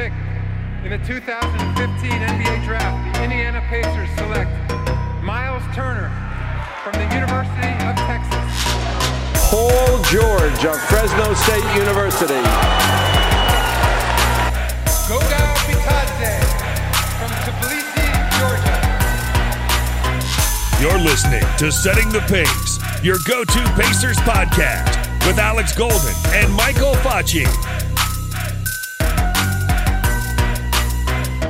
Pick in the 2015 NBA Draft, the Indiana Pacers select Miles Turner from the University of Texas. Paul George of Fresno State University. Goga Bitadze from Tbilisi, Georgia. You're listening to Setting the Pace, your go to Pacers podcast with Alex Golden and Michael Facci.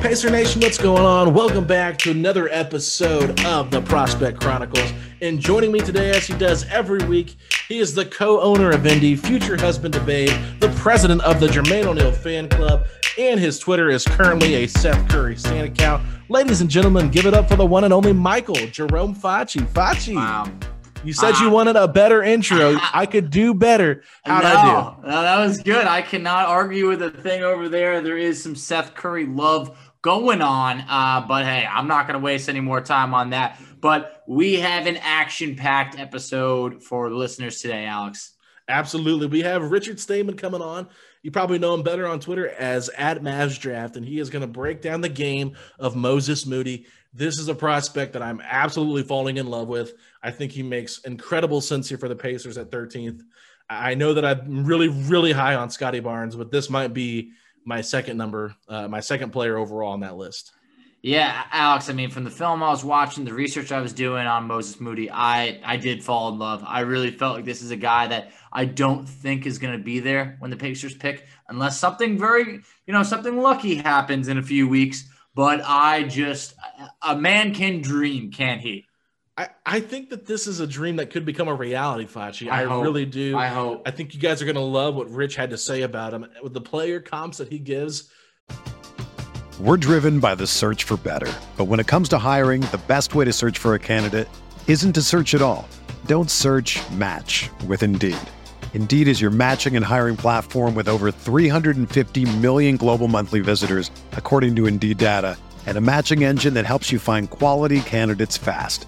Pacer Nation, what's going on? Welcome back to another episode of the Prospect Chronicles. And joining me today, as he does every week, he is the co-owner of Indy, future husband to Babe, the president of the Jermaine O'Neal fan club, and his Twitter is currently a Seth Curry stand account. Ladies and gentlemen, give it up for the one and only Michael Jerome Facci. Facci, Wow. you said Uh, you wanted a better intro. I could do better. How'd I do? no, no, that was good. I cannot argue with the thing over there. There is some Seth Curry love going on. Uh, but hey, I'm not going to waste any more time on that. But we have an action packed episode for listeners today, Alex. Absolutely. We have Richard Stayman coming on. You probably know him better on Twitter as at Mavs Draft, and he is going to break down the game of Moses Moody. This is a prospect that I'm absolutely falling in love with. I think he makes incredible sense here for the Pacers at 13th. I know that I'm really, really high on Scotty Barnes, but this might be my second number, uh, my second player overall on that list. Yeah, Alex. I mean, from the film I was watching, the research I was doing on Moses Moody, I I did fall in love. I really felt like this is a guy that I don't think is going to be there when the Pacers pick, unless something very, you know, something lucky happens in a few weeks. But I just, a man can dream, can't he? I, I think that this is a dream that could become a reality, Facci. I, I hope. really do. I hope. I think you guys are going to love what Rich had to say about him with the player comps that he gives. We're driven by the search for better. But when it comes to hiring, the best way to search for a candidate isn't to search at all. Don't search match with Indeed. Indeed is your matching and hiring platform with over 350 million global monthly visitors, according to Indeed data, and a matching engine that helps you find quality candidates fast.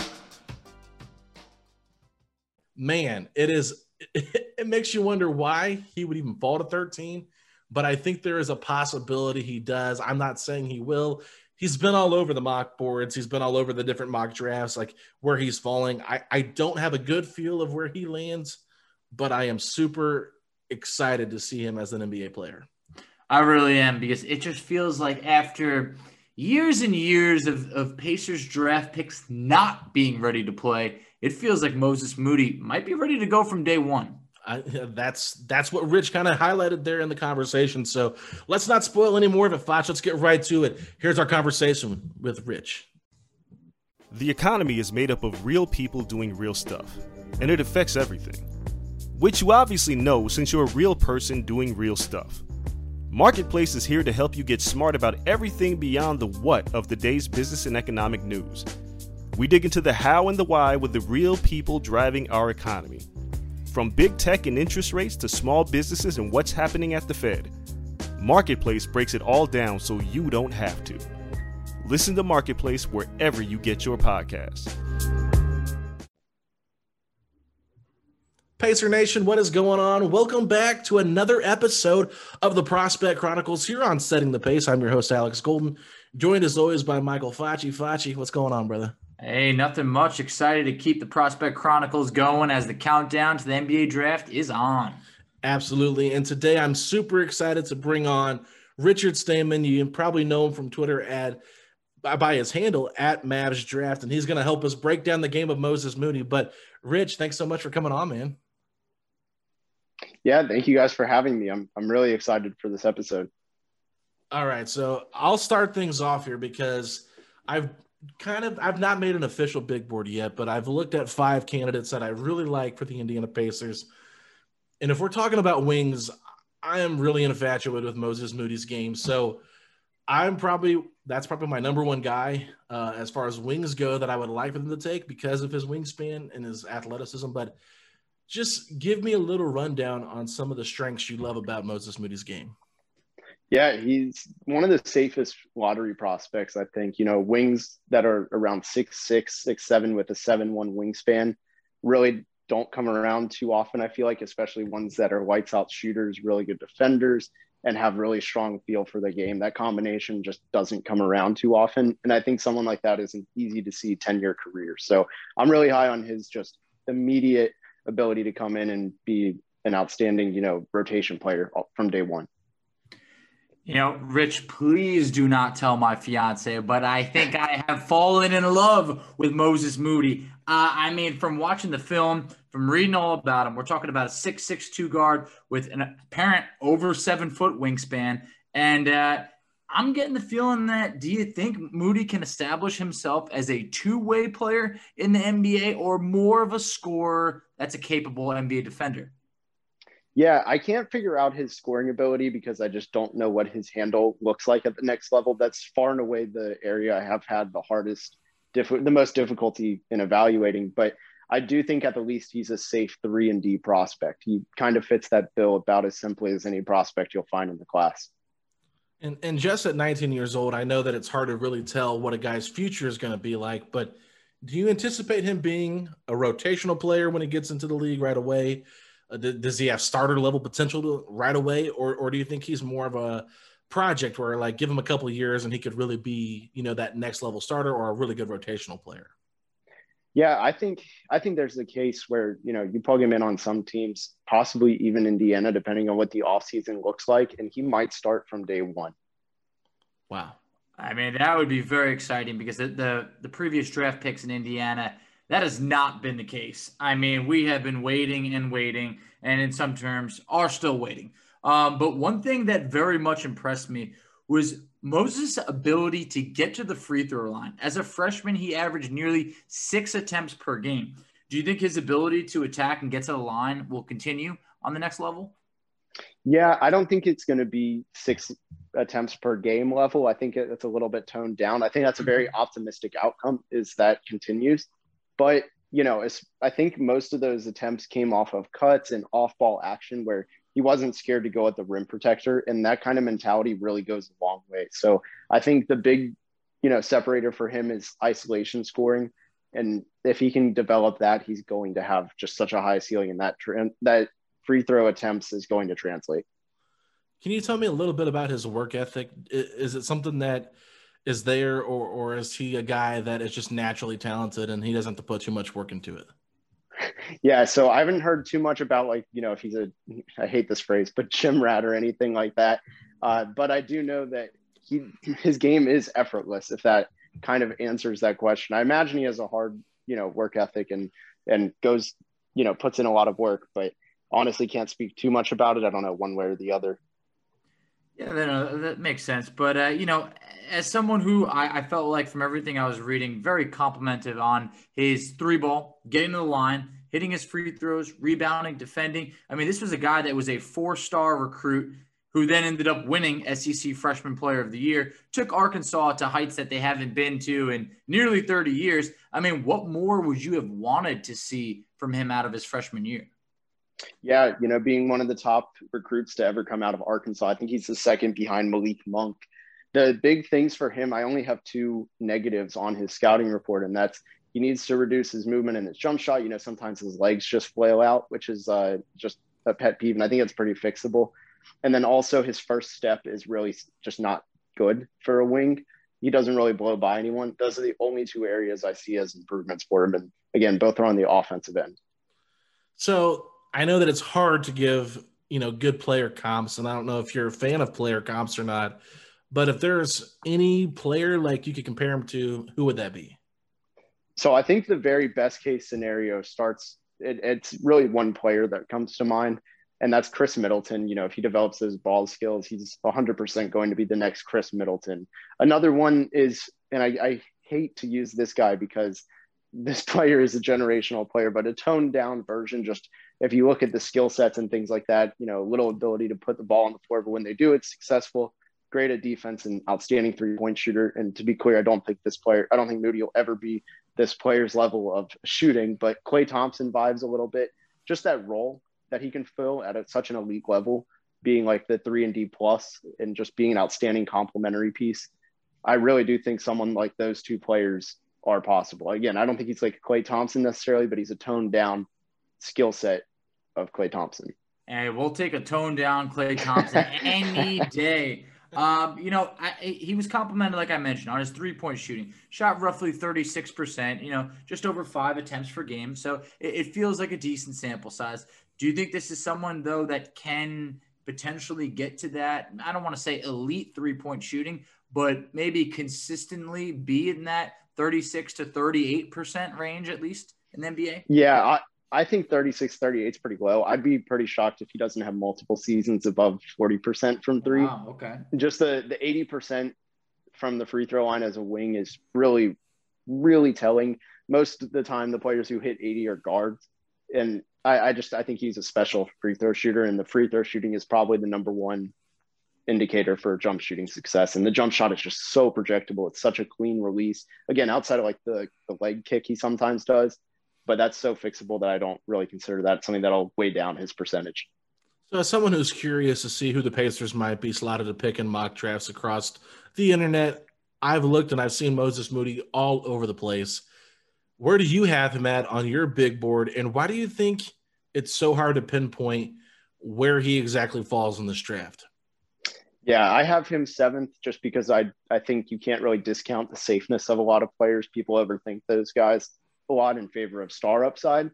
Man, it is, it makes you wonder why he would even fall to 13, but I think there is a possibility he does. I'm not saying he will he's been all over the mock boards. He's been all over the different mock drafts, like where he's falling. I, I don't have a good feel of where he lands, but I am super excited to see him as an NBA player. I really am because it just feels like after years and years of, of Pacers draft picks not being ready to play, it feels like Moses Moody might be ready to go from day one. I, that's that's what Rich kind of highlighted there in the conversation. So let's not spoil any more of it, Facci. Let's get right to it. Here's our conversation with Rich. The economy is made up of real people doing real stuff, and it affects everything. Which you obviously know since you're a real person doing real stuff. Marketplace is here to help you get smart about everything beyond the what of the day's business and economic news. We dig into the how and the why with the real people driving our economy from big tech and interest rates to small businesses and what's happening at the Fed, Marketplace breaks it all down so you don't have to. Listen to Marketplace wherever you get your podcasts. Pacer Nation, what is going on? Welcome back to another episode of the Prospect Chronicles here on Setting the Pace. I'm your host, Alex Golden, joined as always by Michael Facci. Facci, what's going on, brother? Hey, nothing much. Excited to keep the Prospect Chronicles going as the countdown to the NBA draft is on. Absolutely. And today I'm super excited to bring on Richard Stayman. You probably know him from Twitter at by his handle at Mavs Draft, and he's going to help us break down the game of Moses Moody. But Rich, thanks so much for coming on, man. Yeah, thank you guys for having me. I'm I'm really excited for this episode. All right, so I'll start things off here because I've kind of I've not made an official big board yet, but I've looked at five candidates that I really like for the Indiana Pacers. And if we're talking about wings, I am really infatuated with Moses Moody's game. So I'm probably that's probably my number one guy uh, as far as wings go that I would like for them to take because of his wingspan and his athleticism. But just give me a little rundown on some of the strengths you love about Moses Moody's game. Yeah, he's one of the safest lottery prospects, I think. You know, wings that are around six six, six seven with a seven one wingspan really don't come around too often, I feel like, especially ones that are lights out shooters, really good defenders, and have really strong feel for the game. That combination just doesn't come around too often. And I think someone like that isn't easy to see 10 year career. So I'm really high on his just immediate ability to come in and be an outstanding, you know, rotation player from day one. You know, Rich, please do not tell my fiance, but I think I have fallen in love with Moses Moody. Uh, I mean, from watching the film, from reading all about him, we're talking about a six-six-two guard with an apparent over seven foot wingspan. And uh, I'm getting the feeling that do you think Moody can establish himself as a two way player in the NBA or more of a scorer that's a capable NBA defender? Yeah, I can't figure out his scoring ability because I just don't know what his handle looks like at the next level. That's far and away the area I have had the hardest, diff- the most difficulty in evaluating. But I do think at the least he's a safe three and D prospect. He kind of fits that bill about as simply as any prospect you'll find in the class. And, and just at 19 years old, I know that it's hard to really tell what a guy's future is going to be like, but do you anticipate him being a rotational player when he gets into the league right away? Uh, does he have starter level potential to, right away, or or do you think he's more of a project where like give him a couple of years and he could really be you know that next level starter or a really good rotational player? Yeah, I think I think there's a case where you know you plug him in on some teams, possibly even Indiana, depending on what the offseason looks like, and he might start from day one. Wow. I mean, that would be very exciting because the, the, the previous draft picks in Indiana that has not been the case. I mean, we have been waiting and waiting, and in some terms, are still waiting. Um, but one thing that very much impressed me was Moses' ability to get to the free throw line. As a freshman, he averaged nearly six attempts per game. Do you think his ability to attack and get to the line will continue on the next level? Yeah, I don't think it's going to be six attempts per game level. I think it's a little bit toned down. I think that's a very optimistic outcome is that continues. But you know, as I think most of those attempts came off of cuts and off ball action where he wasn't scared to go at the rim protector. And that kind of mentality really goes a long way. So I think the big, you know, separator for him is isolation scoring. And if he can develop that, he's going to have just such a high ceiling and that, that free throw attempts is going to translate. Can you tell me a little bit about his work ethic? Is it something that is there, or or is he a guy that is just naturally talented and he doesn't have to put too much work into it? Yeah, so I haven't heard too much about like you know if he's a I hate this phrase, but gym rat or anything like that. Uh, but I do know that he his game is effortless. If that kind of answers that question, I imagine he has a hard you know work ethic and and goes you know puts in a lot of work, but honestly can't speak too much about it. I don't know one way or the other. Yeah, uh, that makes sense. But, uh, you know, as someone who I, I, felt like from everything I was reading, very complimented on his three ball, getting to the line, hitting his free throws, rebounding, defending. I mean, this was a guy that was a four star recruit who then ended up winning SEC Freshman Player of the Year, took Arkansas to heights that they haven't been to in nearly 30 years. I mean, what more would you have wanted to see from him out of his freshman year? Yeah, you know, being one of the top recruits to ever come out of Arkansas, I think he's the second behind Malik Monk. The big things for him, I only have two negatives on his scouting report, and that's he needs to reduce his movement and his jump shot. You know, sometimes his legs just flail out, which is uh, just a pet peeve, and I think it's pretty fixable. And then also his first step is really just not good for a wing. He doesn't really blow by anyone. Those are the only two areas I see as improvements for him. And again, both are on the offensive end. So I know that it's hard to give, you know, good player comps, and I don't know if you're a fan of player comps or not, but if there's any player like you could compare him to, who would that be? So I think the very best case scenario starts. It, it's really one player that comes to mind, and that's Khris Middleton. You know, if he develops those ball skills, he's 100% going to be the next Khris Middleton. Another one is, and I, I hate to use this guy because this player is a generational player, but a toned down version, just if you look at the skill sets and things like that, you know, little ability to put the ball on the floor, but when they do, it's successful. Great at defense and outstanding three point shooter. And to be clear, I don't think this player, I don't think Moody will ever be this player's level of shooting, but Klay Thompson vibes a little bit. Just that role that he can fill at a, such an elite level, being like the three and D plus and just being an outstanding complementary piece. I really do think someone like those two players are possible. Again, I don't think he's like Klay Thompson necessarily, but he's a toned down skill set of Klay Thompson. Hey, we'll take a toned down Klay Thompson any day. Um, you know, I, he was complimented, like I mentioned, on his three point shooting. Shot roughly 36%, you know, just over five attempts per game. So it, it, feels like a decent sample size. Do you think this is someone, though, that can potentially get to that? I don't want to say elite three point shooting, but maybe consistently be in that 36 to 38% range at least in the NBA? Yeah, I, I think 36, 38 is pretty low. I'd be pretty shocked if he doesn't have multiple seasons above 40% from three. Wow, okay. Just the, the 80% from the free throw line as a wing is really, really telling. Most of the time, the players who hit 80 are guards. And I, I just, I think he's a special free throw shooter. And the free throw shooting is probably the number one indicator for jump shooting success. And the jump shot is just so projectable. It's such a clean release. Again, outside of like the, the leg kick he sometimes does, but that's so fixable that I don't really consider that something that'll weigh down his percentage. So, as someone who's curious to see who the Pacers might be slotted to pick in mock drafts across the internet, I've looked and I've seen Moses Moody all over the place. Where do you have him at on your big board, and why do you think it's so hard to pinpoint where he exactly falls in this draft? Yeah, I have him seventh just because I I think you can't really discount the safeness of a lot of players. People overthink those guys a lot in favor of star upside.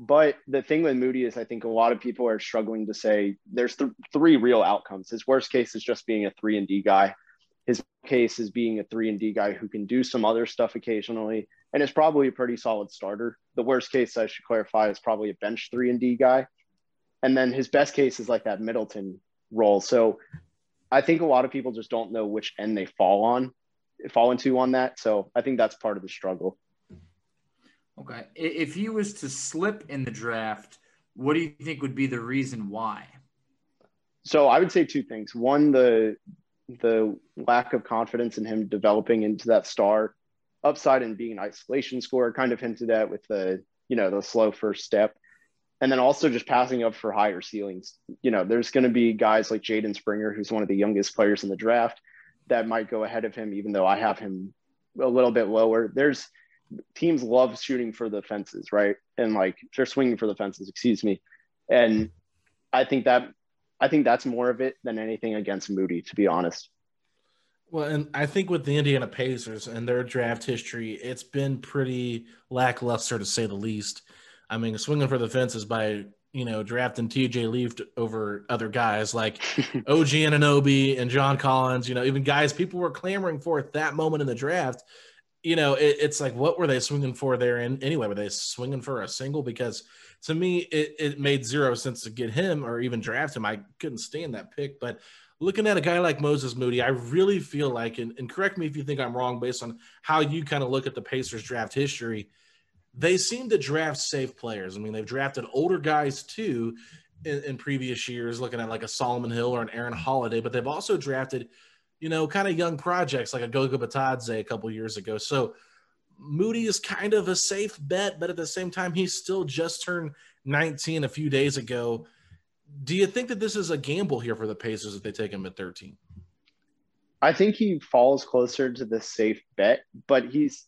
But the thing with Moody is, I think a lot of people are struggling to say there's th- three real outcomes. His worst case is just being a three and D guy. His case is being a three and D guy who can do some other stuff occasionally, and is probably a pretty solid starter. The worst case, I should clarify, is probably a bench three and D guy, and then his best case is like that Middleton role. So I think a lot of people just don't know which end they fall on, fall into on that. So I think that's part of the struggle. Okay. If he was to slip in the draft, what do you think would be the reason why? So I would say two things. One, the the lack of confidence in him developing into that star upside and being an isolation scorer, kind of hinted at with the, you know, the slow first step. And then also just passing up for higher ceilings. You know, there's going to be guys like Jaden Springer, who's one of the youngest players in the draft, that might go ahead of him, even though I have him a little bit lower. There's teams love shooting for the fences, right? And like they're swinging for the fences, excuse me. And I think that I think that's more of it than anything against Moody, to be honest. Well, and I think with the Indiana Pacers and their draft history, it's been pretty lackluster to say the least. I mean, swinging for the fences by you know drafting TJ Leaf over other guys like OG Anunoby and John Collins. You know, even guys people were clamoring for at that moment in the draft. You know, it, it's like what were they swinging for there? And anyway, were they swinging for a single? Because to me, it, it made zero sense to get him or even draft him. I couldn't stand that pick, but looking at a guy like Moses Moody, I really feel like, and, and correct me if you think I'm wrong based on how you kind of look at the Pacers draft history, they seem to draft safe players. I mean, they've drafted older guys too in, in previous years, looking at like a Solomon Hill or an Aaron Holiday, but they've also drafted, you know, kind of young projects like a Goga Bitadze a couple years ago. So Moody is kind of a safe bet, but at the same time, he's still just turned 19 a few days ago do you think that this is a gamble here for the Pacers if they take him at 13? I think he falls closer to the safe bet, but he's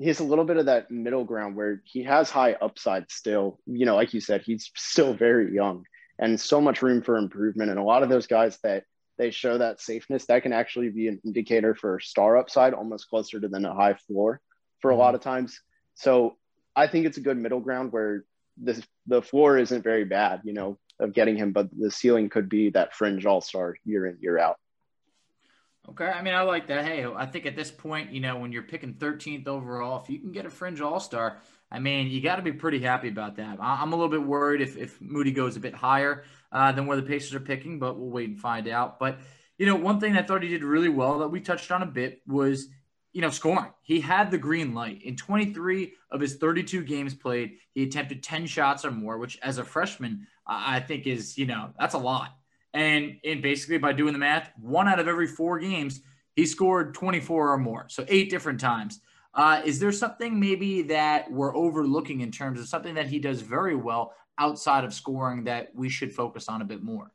he's a little bit of that middle ground where he has high upside still. You know, like you said, he's still very young and so much room for improvement. And a lot of those guys that they show that safeness, that can actually be an indicator for star upside, almost closer to than a high floor for a lot mm-hmm. of times. So I think it's a good middle ground where the the floor isn't very bad. You know, of getting him, but the ceiling could be that fringe all star year in, year out. Okay. I mean, I like that. Hey, I think at this point, you know, when you're picking 13th overall, if you can get a fringe all star, I mean, you got to be pretty happy about that. I'm a little bit worried if, if Moody goes a bit higher uh, than where the Pacers are picking, but we'll wait and find out. But, you know, one thing I thought he did really well that we touched on a bit was you know, scoring. He had the green light. In 23 of his 32 games played, he attempted 10 shots or more, which as a freshman, I think is, you know, that's a lot. And and basically by doing the math, one out of every four games, he scored 24 or more. So eight different times. Uh, is there something maybe that we're overlooking in terms of something that he does very well outside of scoring that we should focus on a bit more?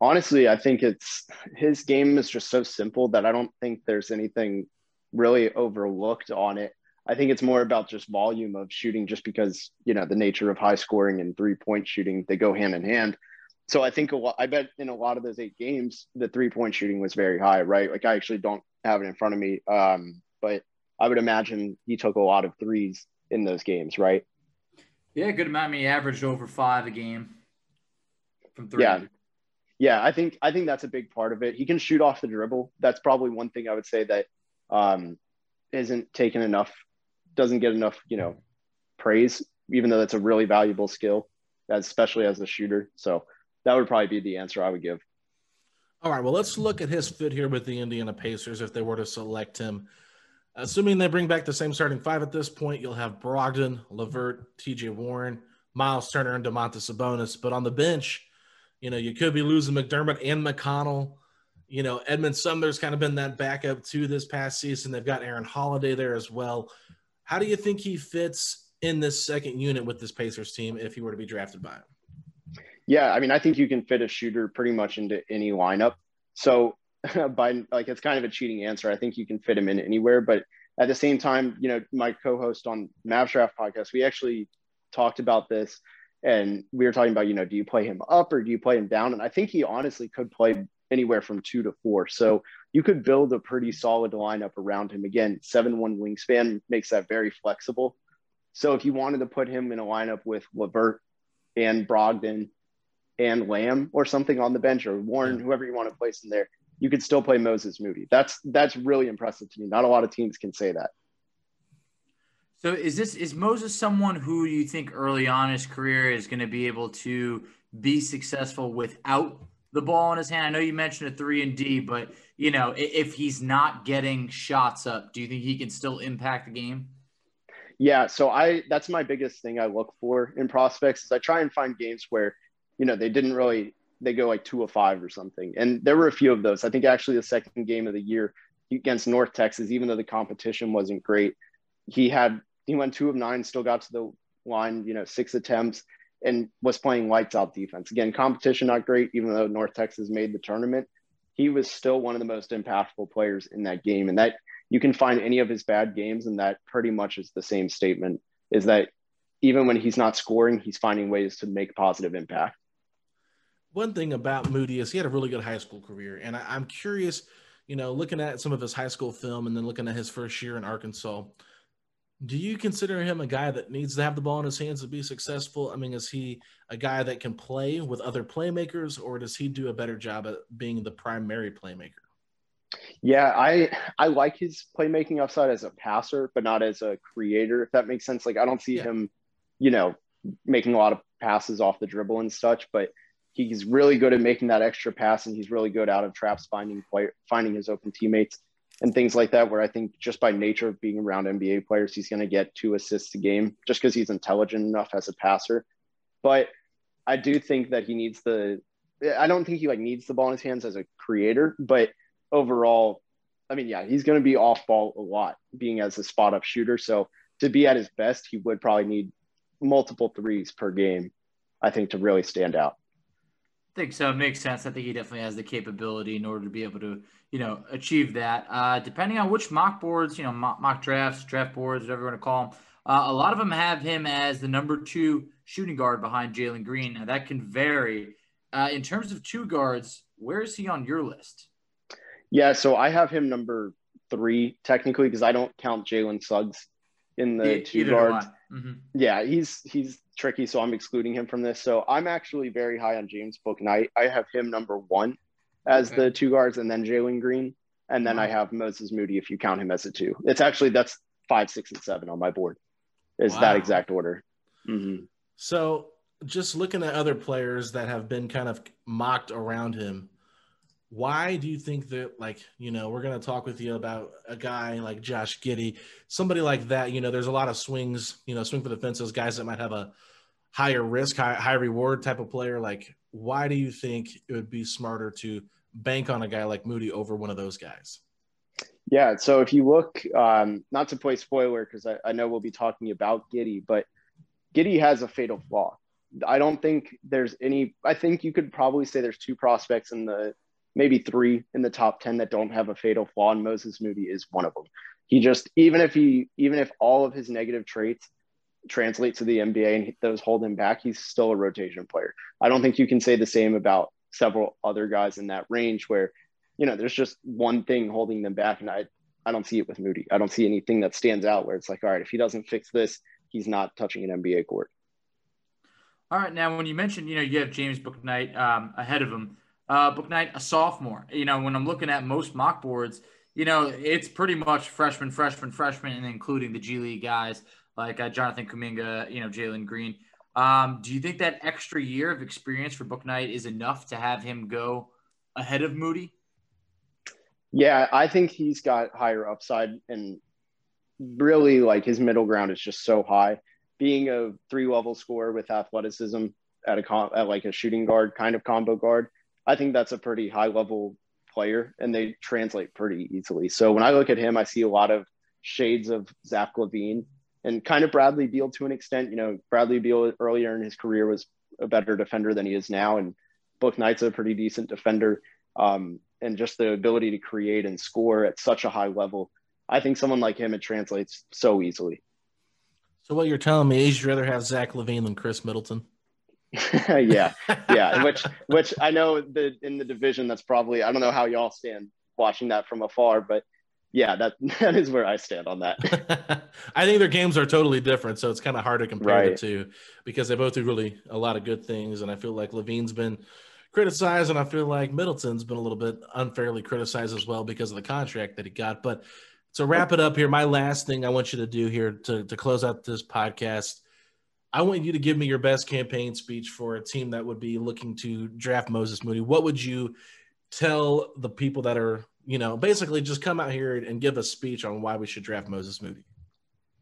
honestly, I think it's his game is just so simple that I don't think there's anything really overlooked on it. I think it's more about just volume of shooting, just because you know the nature of high scoring and three point shooting they go hand in hand. So I think a lot. I bet in a lot of those eight games, the three point shooting was very high, right? Like I actually don't have it in front of me, um, but I would imagine he took a lot of threes in those games, right? Yeah, good amount. I mean, he averaged over five a game from three. Yeah, yeah, I think I think that's a big part of it. He can shoot off the dribble. That's probably one thing I would say that um, isn't taken enough, doesn't get enough, you know, praise. Even though that's a really valuable skill, especially as a shooter. So that would probably be the answer I would give. All right. Well, let's look at his fit here with the Indiana Pacers if they were to select him. Assuming they bring back the same starting five at this point, you'll have Brogdon, LeVert, TJ Warren, Miles Turner, and Domantas Sabonis. But on the bench, you know, you could be losing McDermott and McConnell. You know, Edmond Sumner's kind of been that backup too this past season. They've got Aaron Holiday there as well. How do you think he fits in this second unit with this Pacers team if he were to be drafted by him? Yeah, I mean, I think you can fit a shooter pretty much into any lineup. So, by like, it's kind of a cheating answer. I think you can fit him in anywhere, but at the same time, you know, my co-host on Mavs Draft podcast, we actually talked about this and we were talking about, you know, do you play him up or do you play him down? And I think he honestly could play anywhere from two to four. So you could build a pretty solid lineup around him. Again, seven one wingspan makes that very flexible. So if you wanted to put him in a lineup with LeVert and Brogdon and Lamb or something on the bench or Warren, whoever you want to place in there, you could still play Moses Moody. That's that's really impressive to me. Not a lot of teams can say that. So is this is Moses someone who you think early on his career is going to be able to be successful without the ball in his hand? I know you mentioned a three and D, but you know if he's not getting shots up, do you think he can still impact the game? Yeah, so I that's my biggest thing I look for in prospects is I try and find games where you know they didn't really they go like two of five or something, and there were a few of those. I think actually the second game of the year against North Texas, even though the competition wasn't great. He had he went two of nine, still got to the line, you know, six attempts, and was playing lights out defense. Again, competition not great, even though North Texas made the tournament. He was still one of the most impactful players in that game, and that you can find any of his bad games, and that pretty much is the same statement: is that even when he's not scoring, he's finding ways to make positive impact. One thing about Moody is he had a really good high school career, and I, am curious, you know, looking at some of his high school film and then looking at his first year in Arkansas. Do you consider him a guy that needs to have the ball in his hands to be successful? I mean, is he a guy that can play with other playmakers, or does he do a better job at being the primary playmaker? Yeah, I I like his playmaking upside as a passer, but not as a creator. If that makes sense. Like I don't see yeah. him, you know, making a lot of passes off the dribble and such, but he's really good at making that extra pass, and he's really good out of traps, finding play, finding his open teammates and things like that. Where I think just by nature of being around NBA players, he's going to get two assists a game just because he's intelligent enough as a passer. But I do think that he needs the. I don't think he like needs the ball in his hands as a creator, but overall, I mean, yeah, he's going to be off ball a lot, being as a spot up shooter. So to be at his best, he would probably need multiple threes per game, I think, to really stand out. I think so. It makes sense. I think he definitely has the capability in order to be able to, you know, achieve that. Uh, depending on which mock boards, you know, mock, mock drafts, draft boards, whatever you want to call them, uh, a lot of them have him as the number two shooting guard behind Jalen Green. Now that can vary. Uh, in terms of two guards, where is he on your list? Yeah, so I have him number three technically because I don't count Jalen Suggs in the two guards. Mm-hmm. Yeah, he's he's tricky, so I'm excluding him from this. So I'm actually very high on James Bouknight. I I have him number one as okay. the two guards, and then Jalen Green, and then wow. I have Moses Moody if you count him as a two. It's actually that's five, six, and seven on my board. Is wow. that exact order? Mm-hmm. So just looking at other players that have been kind of mocked around him why do you think that like you know we're going to talk with you about a guy like josh giddey somebody like that you know there's a lot of swings you know swing for the fences guys that might have a higher risk high, high reward type of player like why do you think it would be smarter to bank on a guy like moody over one of those guys yeah so if you look um, not to play spoiler because I, I know we'll be talking about giddey but giddey has a fatal flaw I don't think there's any. I think you could probably say there's two prospects in the maybe three in the top 10 that don't have a fatal flaw, and Moses Moody is one of them. He just, even if he, even if all of his negative traits translate to the NBA and those hold him back, he's still a rotation player. I don't think you can say the same about several other guys in that range where, you know, there's just one thing holding them back. And I, I don't see it with Moody. I don't see anything that stands out where it's like, all right, if he doesn't fix this, he's not touching an NBA court. All right. Now, when you mentioned, you know, you have James Bouknight um, ahead of him, uh, Bouknight, a sophomore. You know, when I'm looking at most mock boards, you know, it's pretty much freshman, freshman, freshman, and including the G League guys like uh, Jonathan Kuminga, you know, Jalen Green. Um, do you think that extra year of experience for Bouknight is enough to have him go ahead of Moody? Yeah, I think he's got higher upside and really like his middle ground is just so high. Being a three level scorer with athleticism at a com- at like a shooting guard kind of combo guard, I think that's a pretty high level player and they translate pretty easily. So when I look at him, I see a lot of shades of Zach LaVine and kind of Bradley Beal to an extent. You know, Bradley Beal earlier in his career was a better defender than he is now, and Bouknight's a pretty decent defender. Um, and just the ability to create and score at such a high level, I think someone like him it translates so easily. So what you're telling me is you'd rather have Zach LaVine than Khris Middleton? yeah, yeah. which which I know that in the division that's probably I don't know how y'all stand watching that from afar, but yeah, that that is where I stand on that. I think their games are totally different, so it's kind of hard to compare right. the two because they both do really a lot of good things, and I feel like LaVine's been criticized, and I feel like Middleton's been a little bit unfairly criticized as well because of the contract that he got. But to wrap it up here, my last thing I want you to do here to to close out this podcast I want you to give me your best campaign speech for a team that would be looking to draft Moses Moody. What would you tell the people that are, you know, basically just come out here and give a speech on why we should draft Moses Moody?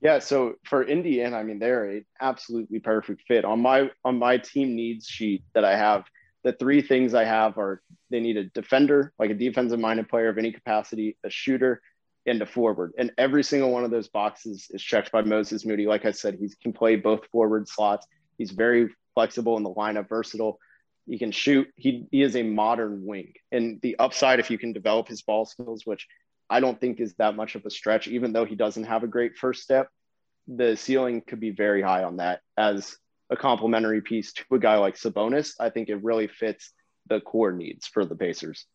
Yeah, so for Indiana, I mean, they're an absolutely perfect fit. On my on my team needs sheet that I have, the three things I have are They need a defender, like a defensive minded player of any capacity, a shooter, a forward. And every single one of those boxes is checked by Moses Moody. Like I said, he can play both forward slots. He's very flexible in the lineup, versatile. He can shoot. He, he is a modern wing. And the upside, if you can develop his ball skills, which I don't think is that much of a stretch, even though he doesn't have a great first step, the ceiling could be very high on that as a complementary piece to a guy like Sabonis. I think it really fits the core needs for the Pacers.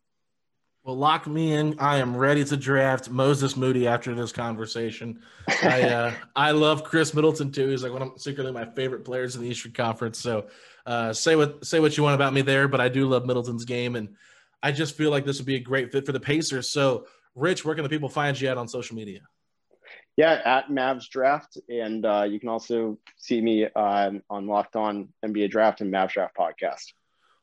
Well, lock me in. I am ready to draft Moses Moody after this conversation. I uh, I love Khris Middleton too. He's like one of secretly my favorite players in the Eastern Conference. So uh, say what say what you want about me there, but I do love Middleton's game, and I just feel like this would be a great fit for the Pacers. So, Rich, where can the people find you at on social media? Yeah, at Mavs Draft, and uh, you can also see me uh, on Locked On NBA Draft and Mavs Draft podcast.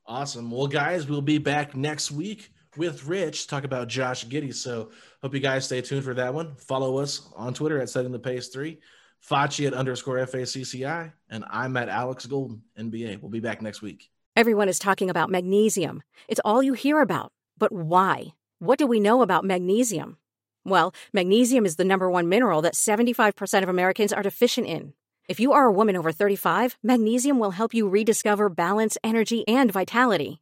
Awesome. Well, guys, we'll be back next week with Rich talk about Josh Giddey. So hope you guys stay tuned for that one. Follow us on Twitter at Setting the Pace Three, Facci at underscore FACCI, and I'm at Alex Golden NBA. We'll be back next week. Everyone is talking about magnesium. It's all you hear about. But why? What do we know about magnesium? Well, magnesium is the number one mineral that 75% of Americans are deficient in. If you are a woman over 35, magnesium will help you rediscover balance, energy, and vitality.